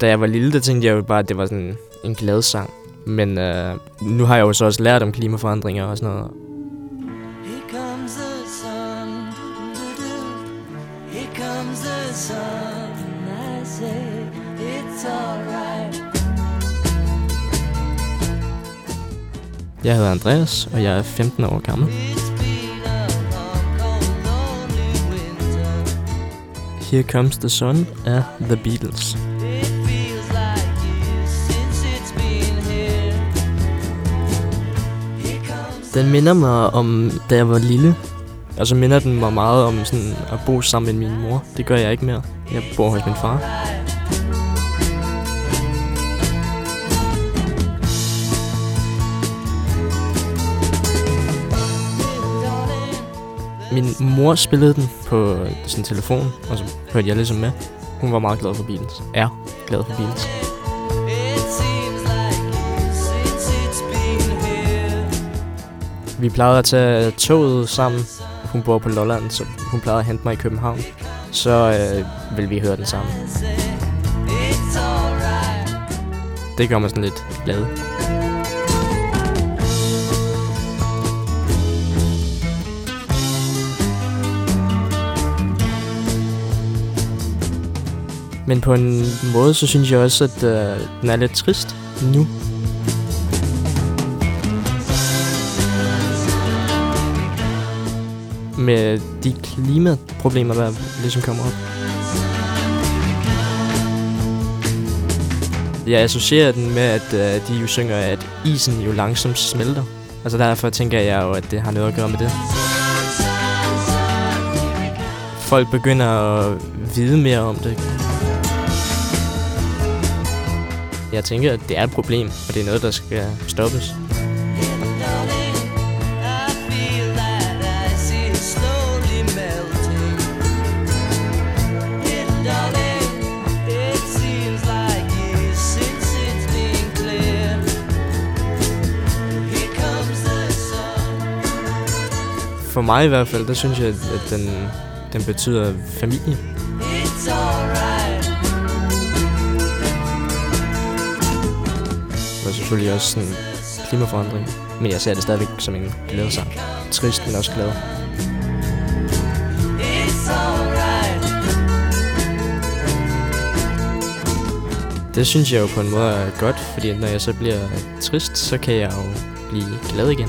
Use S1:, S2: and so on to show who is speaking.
S1: Da jeg var lille, der tænkte jeg jo bare, at det var sådan en glad sang. Men øh, nu har jeg jo så også lært om klimaforandringer og sådan noget. Jeg hedder Andreas, og jeg er 15 år gammel. Here Comes the Sun af The Beatles. Den minder mig om, da jeg var lille. Og så minder den mig meget om sådan at bo sammen med min mor. Det gør jeg ikke mere. Jeg bor hos min far. Min mor spillede den på sin telefon, og så hørte jeg ligesom med. Hun var meget glad for Beatles. Er glad for Beatles. Vi plejede at tage toget sammen. Hun bor på Lolland, så hun plejede at hente mig i København. Så øh, vil vi høre den sammen. Det gør mig sådan lidt glad. Men på en måde, så synes jeg også, at øh, den er lidt trist nu. Med de klimaproblemer, der ligesom kommer op. Jeg associerer den med, at øh, de jo synger, at isen jo langsomt smelter. Altså derfor tænker jeg jo, at det har noget at gøre med det. Folk begynder at vide mere om det. Jeg tænker, at det er et problem, og det er noget, der skal stoppes. For mig i hvert fald, der synes jeg, at den, den betyder familie.
S2: It's alright.
S1: Og selvfølgelig også sådan klimaforandring. Men jeg ser det stadigvæk som en glad sang. Trist, men også glad. Det synes jeg jo på en måde er godt, fordi når jeg så bliver trist, så kan jeg jo blive glad igen.